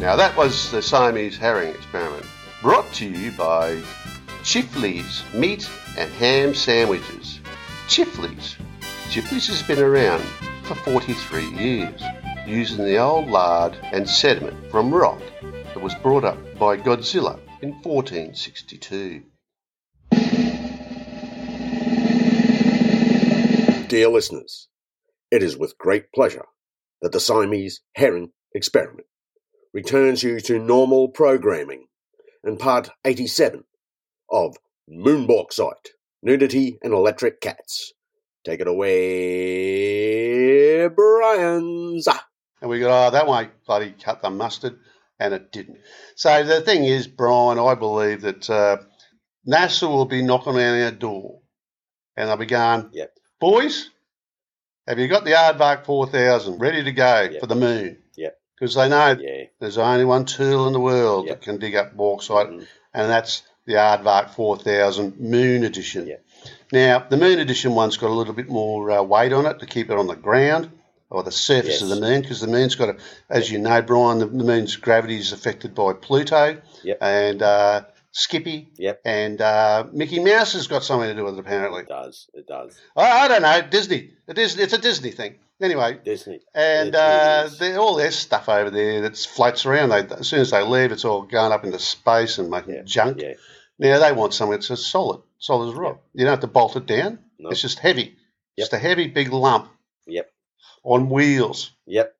Now that was the Siamese herring experiment, brought to you by Chifley's Meat and Ham Sandwiches. Chifley's. Chifley's has been around for 43 years, using the old lard and sediment from rock that was brought up by Godzilla in 1462. Dear listeners, it is with great pleasure that the Siamese herring experiment returns you to normal programming and part 87 of Moon Bauxite, Nudity and Electric Cats. Take it away, Brian's. And we go, oh, that won't bloody cut the mustard. And it didn't. So the thing is, Brian, I believe that uh, NASA will be knocking on our door and they'll be going, Yep. boys, have you got the Aardvark 4000 ready to go Yep. for the moon? Yep. Because they know Yeah. there's only one tool in the world Yep. that can dig up bauxite, Mhm. and that's the Aardvark 4000 Moon Edition. Yep. Now, the Moon Edition one's got a little bit more uh, weight on it to keep it on the ground or the surface of the moon, because the moon's got a, as you know, Brian, the, the moon's gravity is affected by Pluto Yep. and uh, Skippy Yep. and uh, Mickey Mouse has got something to do with it, apparently. It does. It does. I, I don't know, Disney. It is, it's a Disney thing. Anyway, Disney. and uh, all their stuff over there that floats around, they, as soon as they leave, it's all going up into space and making Yeah, junk. Yeah. Now they want something that's solid, solid as rock. You don't have to bolt it down. No. It's just heavy. Just a heavy big lump Yep. on wheels. Yep.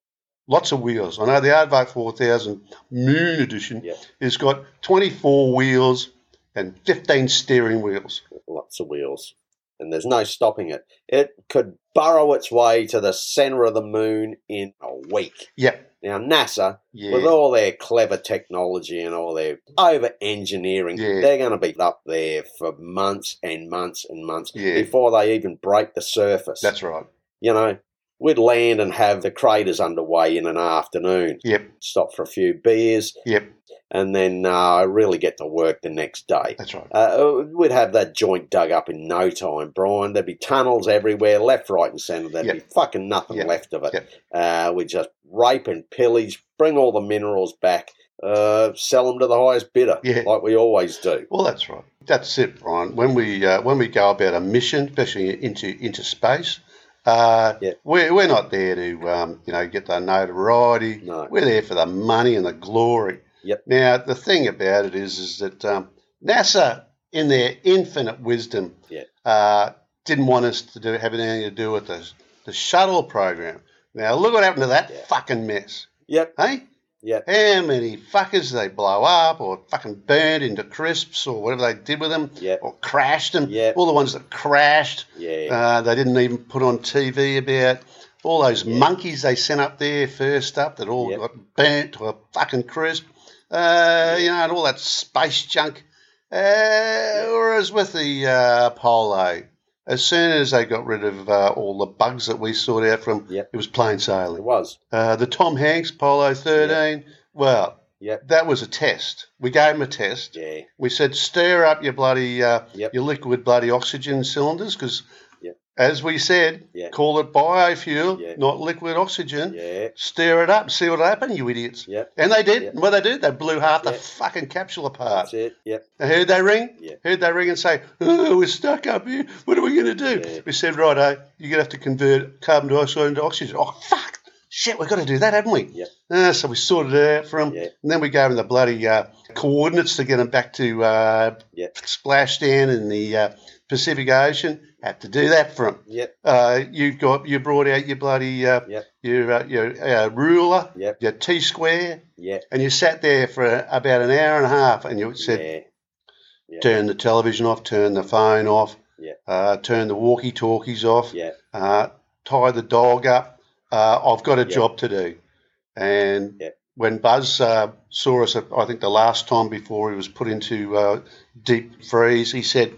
Lots of wheels. I know the Aardvark 4000 Moon Edition Yep. has got 24 wheels and 15 steering wheels. Lots of wheels. And there's no stopping it. It could burrow its way to the centre of the moon in a week. Yep. Now, NASA, Yeah. with all their clever technology and all their over engineering, Yeah. they're going to be up there for months and months and months Yeah. before they even break the surface. That's right. you know, we'd land and have the craters underway in an afternoon, Yep. stop for a few beers, Yep. and then uh, really get to work the next day. That's right. Uh, we'd have that joint dug up in no time, Brian. There'd be tunnels everywhere, left, right, and centre. There'd Yep. be fucking nothing Yep. left of it. Yep. Uh, we'd just rape and pillage, bring all the minerals back, uh, sell them to the highest bidder, Yeah. like we always do. Well, that's right. That's it, Brian. When we uh, when we go about a mission, especially into into space, uh, Yeah. we're, we're not there to um, you know get the notoriety. No. We're there for the money and the glory. Yep. Now the thing about it is is that um, NASA, in their infinite wisdom, Yeah. uh, didn't want us to do have anything to do with the the shuttle program. Now look what happened to that Yeah. fucking mess, Yep, hey? Yep, How many fuckers they blow up or fucking burned into crisps or whatever they did with them yep, or crashed them? Yeah. All the ones that crashed, yeah, uh, they didn't even put on TV about. All those Yeah. monkeys they sent up there first up that all Yep. got burnt to a fucking crisp. Uh, You know, and all that space junk. Uh, Whereas with the uh, Apollo, as soon as they got rid of uh, all the bugs that we sorted out from, Yep. it was plain sailing. it was. Uh, the Tom Hanks Apollo 13, well, Yep, that was a test. We gave him a test. yeah, We said, stir up your bloody, uh, Yep. your liquid bloody oxygen cylinders, because Yep. As we said, Yeah. call it biofuel, Yeah. not liquid oxygen. yeah, Stir it up, see what happened, you idiots. yep. And they did. Yep. What they did, they blew half the fucking capsule apart. That's it. Yep. And who'd they ring? Yeah. Who'd they ring and say, oh, we're stuck up here. What are we going to do? Yeah. We said, right, righto, you're going to have to convert carbon dioxide into oxygen. Oh, fuck. Shit, we've got to do that, haven't we? Yep. Uh, so we sorted it out for them. Yeah. And then we gave them the bloody uh, coordinates to get them back to uh, splashdown in the uh, Pacific Ocean. Had to do that for them. Yep. Uh, you got you brought out your bloody uh, Yep. your uh, your uh, ruler, Yep. your T square, Yep. and you sat there for about an hour and a half, and you said, yeah. Yeah. turn the television off, turn the phone off, Yeah. uh, turn the walkie talkies off, Yeah. uh, tie the dog up. Uh, I've got a Yeah. job to do. And Yeah. when Buzz uh, saw us, I think the last time before he was put into uh, deep freeze, he said,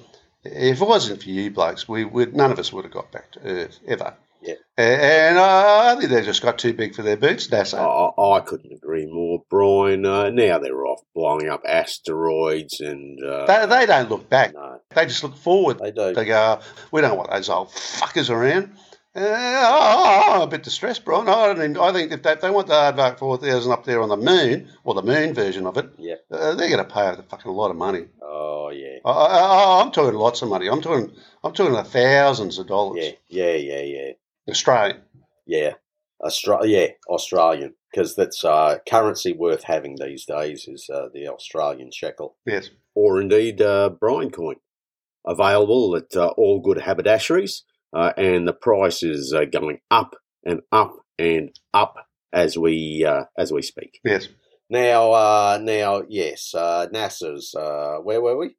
if it wasn't for you blokes, we would none of us would have got back to Earth ever. Yeah. And uh, I think they just got too big for their boots, NASA. I, I couldn't agree more, Brian. Uh, now they're off blowing up asteroids and. Uh, They, they don't look back. no, They just look forward. they do. They go, we don't want those old fuckers around. Uh, oh, I'm a bit distressed, Brian. I, don't even, I think if they, if they want the Aardvark 4000 up there on the moon, or the moon version of it, Yeah. uh, they're going to pay a fucking lot of money. Oh yeah. I, I'm talking lots of money. I'm talking, I'm talking the thousands of dollars. Yeah. Yeah. Yeah. Yeah. Australian. Yeah. Austra- yeah, Australian, because that's uh, currency worth having these days is uh, the Australian shekel. Yes. or indeed uh, brine coin. Available at uh, all good haberdasheries, uh, and the price is uh, going up and up and up as we uh, as we speak. Yes. Now, uh, now, yes, uh, NASA's. Uh, where were we?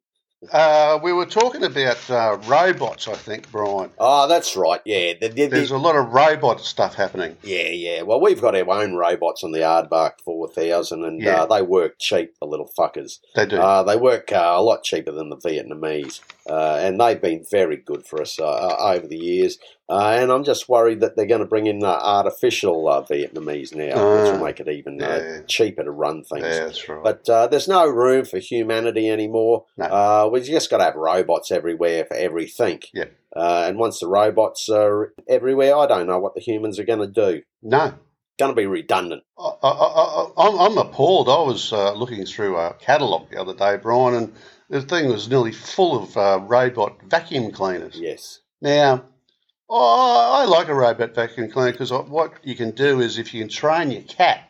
Uh, we were talking about uh, robots, I think, Brian. Oh, that's right. Yeah, the, the, the- There's a lot of robot stuff happening. yeah, yeah. Well, we've got our own robots on the Aardvark Four Thousand, and Yeah. uh, they work cheap. The little fuckers. They do. Uh, they work uh, a lot cheaper than the Vietnamese, uh, and they've been very good for us uh, uh, over the years. Uh, and I'm just worried that they're going to bring in uh, artificial uh, Vietnamese now, which Ah, will make it even yeah. uh, cheaper to run things. yeah, that's right. But uh, there's no room for humanity anymore. No. Uh, we've just got to have robots everywhere for everything. Yeah. Uh, and once the robots are everywhere, I don't know what the humans are going to do. no, Going to be redundant. I, I, I, I'm, I'm appalled. I was uh, looking through a catalogue the other day, Brian, and the thing was nearly full of uh, robot vacuum cleaners. Yes. Now, oh, I like a robot vacuum cleaner because what you can do is if you can train your cat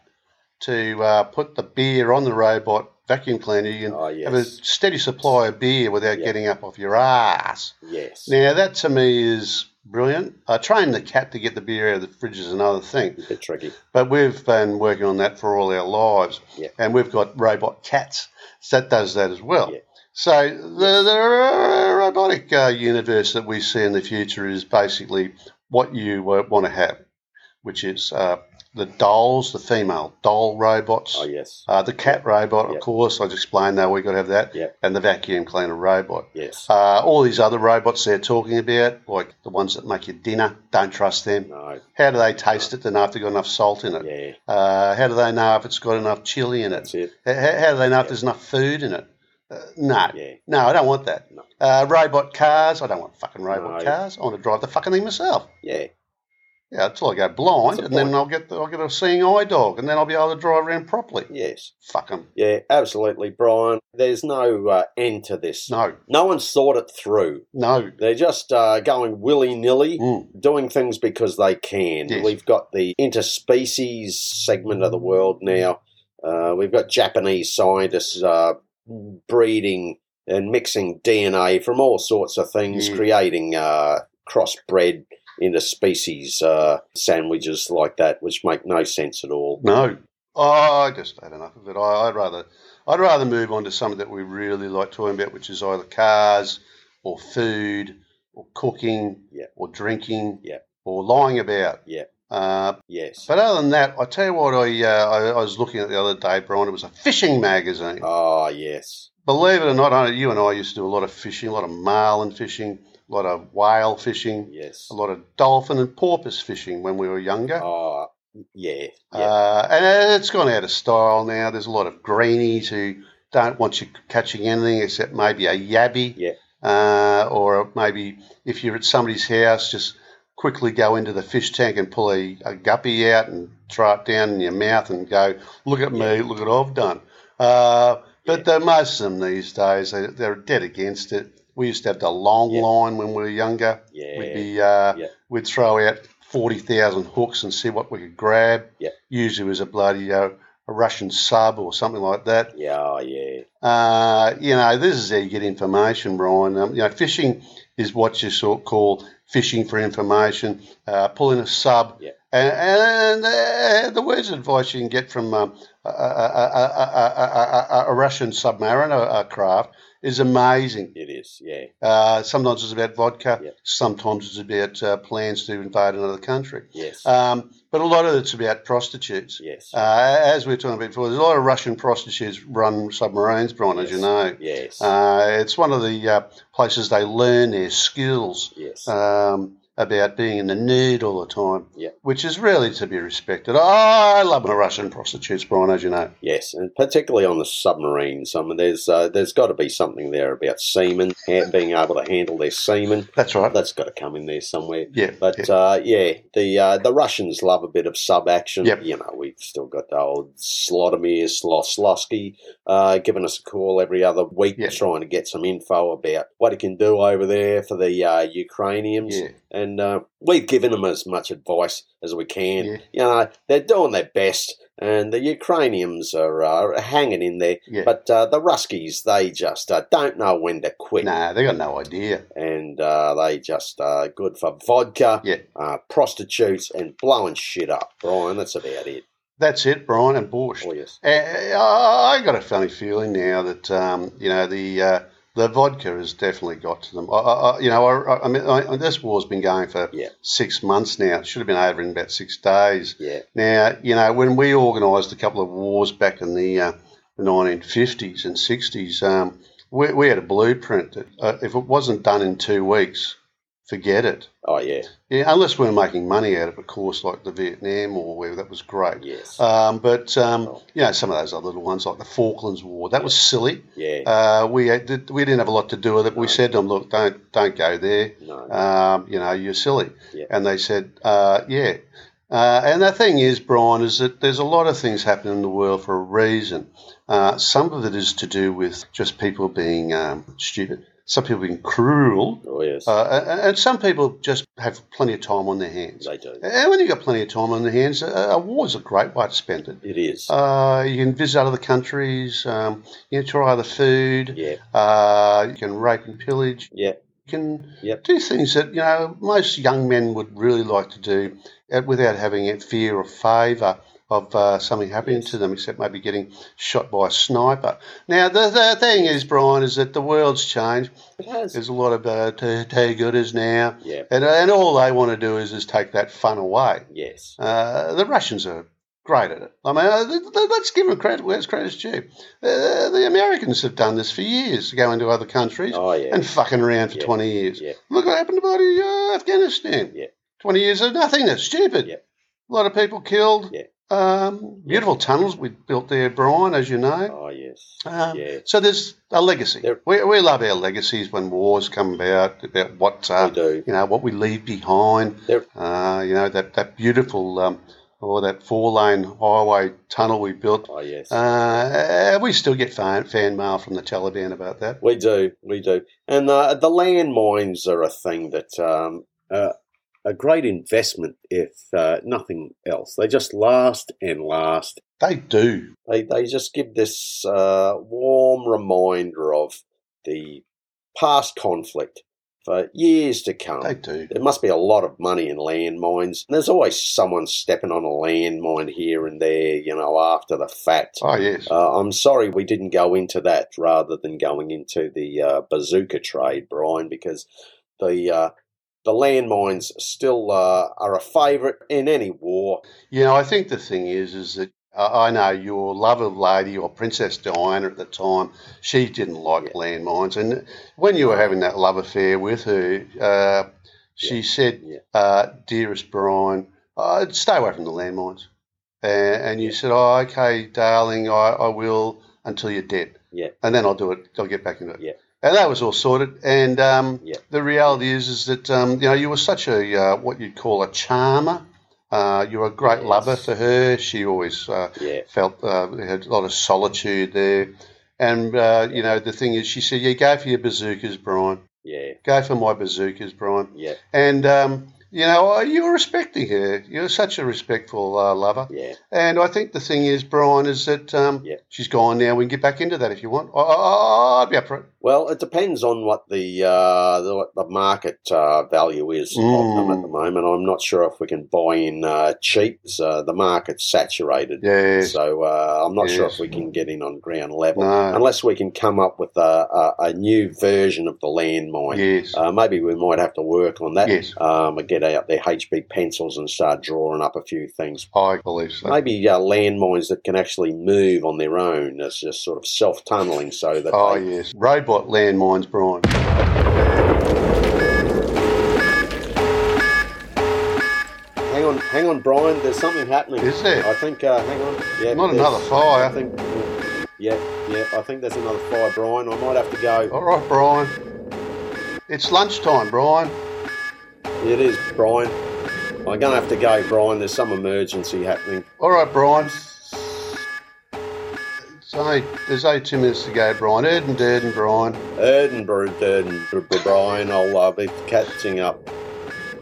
to uh, put the beer on the robot vacuum cleaner, you can Oh, have a steady supply of beer without Yeah. getting up off your ass. Yes. Now, that to me is brilliant. I train the cat to get the beer out of the fridge is another thing. A bit tricky. But we've been working on that for all our lives. Yeah. And we've got robot cats. So that does that as well. Yeah. So the, the robotic uh, universe that we see in the future is basically what you uh, want to have, which is uh, the dolls, the female doll robots, Oh, yes. uh, the cat robot, Yeah. of course. I just explained that we've got to have that, Yeah. and the vacuum cleaner robot. Yes. Uh, all these other robots they're talking about, like the ones that make your dinner, don't trust them. No. How do they taste it to know if they've got enough salt in it? Yeah. Uh, how do they know if it's got enough chili in it? That's it. How, how do they know if there's enough food in it? Uh, no, Yeah. no, I don't want that. No. Uh, robot cars, I don't want fucking robot No. cars. I want to drive the fucking thing myself. Yeah. Yeah, until I go blind, and then. I'll get the, I'll get a seeing eye dog, and then I'll be able to drive around properly. Yes. Fuck 'em. Yeah, absolutely, Brian. There's no uh, end to this. No, No one's thought it through. no. They're just uh, going willy nilly, Mm. doing things because they can. Yes. We've got the interspecies segment of the world now. Uh, we've got Japanese scientists uh, breeding and mixing DNA from all sorts of things, Yeah. creating uh, crossbred interspecies uh, sandwiches like that, which make no sense at all. No, oh, I just had enough of it. I, I'd rather, I'd rather move on to something that we really like talking about, which is either cars or food or cooking Yeah. or drinking Yeah. or lying about. Yeah. Uh, Yes. but other than that, I tell you what, I, uh, I I was looking at the other day, Brian. It was a fishing magazine. Oh, yes. Believe it or not, I, you and I used to do a lot of fishing, a lot of marlin fishing, a lot of whale fishing, Yes. a lot of dolphin and porpoise fishing when we were younger. Oh, yeah. Yeah. Uh, and it's gone out of style now. There's a lot of greenies who don't want you catching anything except maybe a yabby. Yeah. Uh, or maybe if you're at somebody's house, just quickly go into the fish tank and pull a, a guppy out and throw it down in your mouth and go, look at me, look at what I've done. Uh, but Yeah. the, most of them these days, they, they're dead against it. We used to have the long Yeah. line when we were younger. yeah. We'd be uh, Yeah. we'd throw out forty thousand hooks and see what we could grab. Yeah. Usually it was a bloody uh, a Russian sub or something like that. Yeah, oh, yeah. Uh, you know, this is how you get information, Brian. Um, you know, fishing is what you sort of call fishing for information. Uh, pulling a sub. Yeah. And, and uh, the words of advice you can get from um, a, a, a, a, Russian submariner craft is amazing. It is, yeah. Uh, sometimes it's about vodka. Yeah. Sometimes it's about uh, plans to invade another country. Yes. Um, but a lot of it's about prostitutes. yes. Uh, as we were talking about before, there's a lot of Russian prostitutes run submarines, Brian, as you know. yes. Uh, it's one of the uh, places they learn their skills. yes. Um, about being in the nude all the time, Yeah. which is really to be respected. I love my Russian prostitutes, Brian, as you know. Yes, and particularly on the submarines. I mean, there's uh, there's got to be something there about seamen being able to handle their seamen. That's right. That's got to come in there somewhere. yeah, But yeah. uh, yeah, the uh, the Russians love a bit of sub action. Yep. You know, we've still got the old Slotomir Sloslovsky uh, giving us a call every other week, Yeah. trying to get some info about what he can do over there for the uh, Ukrainians. yeah. And uh, we've given them as much advice as we can. Yeah. You know, they're doing their best, and the Ukrainians are uh, hanging in there. Yeah. But uh, the Ruskies, they just uh, don't know when to quit. Nah, they got no idea. And uh, they just are good for vodka, Yeah. uh, prostitutes, and blowing shit up. Brian, that's about it. That's it, Brian and Bush. Oh, yes. Uh, I got a funny feeling now that um, you know the uh, the vodka has definitely got to them. I, I, you know, I, I mean, I, this war's been going for Yeah. six months now. It should have been over in about six days. Yeah. Now, you know, when we organised a couple of wars back in the, uh, the 1950s and 60s, um, we, we had a blueprint that uh, if it wasn't done in two weeks, forget it. Oh, yeah. Yeah, unless we are making money out of it, of course, like the Vietnam War, where that was great. Yes. Um, but um, Oh. you know, some of those other little ones, like the Falklands War, that was silly. yeah. Uh, we had, we didn't have a lot to do with it. We said to them, "Look, don't don't go there. no. Um, you know, you're silly." Yeah. And they said, uh, "Yeah." Uh, and the thing is, Brian, is that there's a lot of things happening in the world for a reason. Uh, some of it is to do with just people being um, stupid. Some people being cruel, oh, yes. uh, and and some people just have plenty of time on their hands. they do. And when you've got plenty of time on their hands, a, a war is a great way to spend it. It is. Uh, you can visit other countries. Um, you can try other food. yeah. Uh, you can rape and pillage. Yeah. You can Yep. do things that you know most young men would really like to do uh, without having a fear or favour of uh, something happening Yes. to them, except maybe getting shot by a sniper. Now the, the thing is, Brian, is that the world's changed. It has. There's a lot of uh, gooders now, Yeah. and, and all they want to do is just take that fun away. Yes. Uh, the Russians are great at it. I mean, uh, let's give them credit where it's credit's due. Uh, the Americans have done this for years, go into other countries Oh, yeah. and fucking around for Yeah. 20 years. Yeah. Look what happened to bloody uh, Afghanistan. Yeah. 20 years of nothingness. Stupid. Yeah. A lot of people killed. Um, beautiful tunnels we built there, Brian, as you know. Oh, yes. Um, Yeah. So there's a legacy. There- We, we love our legacies when wars come about, about what uh, We do. you know what we leave behind. There- Uh, you know that that beautiful um, or that four lane highway tunnel we built. Oh, yes. Uh, we still get fan, fan mail from the Taliban about that. We do, we do, and uh, the landmines are a thing that um, uh, a great investment, if uh, nothing else. They just last and last. They do. They they just give this uh, warm reminder of the past conflict for years to come. They do. There must be a lot of money in landmines. There's always someone stepping on a landmine here and there, you know, after the fact. Oh yes. Uh, I'm sorry we didn't go into that rather than going into the uh, bazooka trade, Brian, because the uh, the landmines still uh, are a favourite in any war. You know, I think the thing is, is that uh, I know your lovely lady or Princess Diana at the time, she didn't like Yeah. landmines, and when you were having that love affair with her, uh, she said, Yeah. uh, "Dearest Brian, uh, stay away from the landmines." And, and you Yeah. said, "Oh, okay, darling, I, I will until you're dead." Yeah. And then I'll do it. I'll get back into it. Yeah. And that was all sorted. And um, Yeah. the reality is, is that um, you know you were such a uh, what you'd call a charmer. Uh, you were a great Yes. lover for her. She always uh, Yeah, felt uh, had a lot of solitude there. And uh, you know the thing is, she said, "Yeah, go for your bazookas, Brian. yeah, Go for my bazookas, Brian." yeah, And um, you know, uh, you were respecting her. You're such a respectful uh, lover. yeah. And I think the thing is, Brian, is that um, Yeah. she's gone now. We can get back into that if you want. I, I, I'd be up for it. Well, it depends on what the uh, the, what the market uh, value is of them Mm. at the moment. I'm not sure if we can buy in uh, cheap. So the market's saturated. Yes. So uh, I'm not sure if we can get in on ground level No. unless we can come up with a, a, a new version of the landmine. Yes. Uh, maybe we might have to work on that. Yes. Um, and get out their HB pencils and start drawing up a few things. I believe so. Maybe uh, landmines that can actually move on their own. That's just sort of self tunneling, so that Oh they, yes, robot landmines, Brian. hang on, hang on, Brian. There's something happening. Is there? I think. Uh, hang on. Yeah. Not another fire. I think. Yeah, yeah. I think there's another fire, Brian. I might have to go. All right, Brian. It's lunchtime, Brian. It is, Brian. I'm gonna have to go, Brian. There's some emergency happening. All right, Brian. It's only, there's only two minutes to go, Brian. Erden, Durden, Brian. Edinburgh, Edinburgh, Brian. I'll uh, be catching up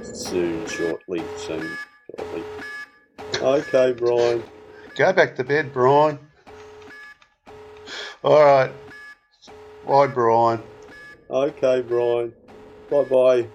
soon, shortly, soon, shortly. Okay, Brian. Go back to bed, Brian. All right. Bye, Brian. Okay, Brian. Bye bye.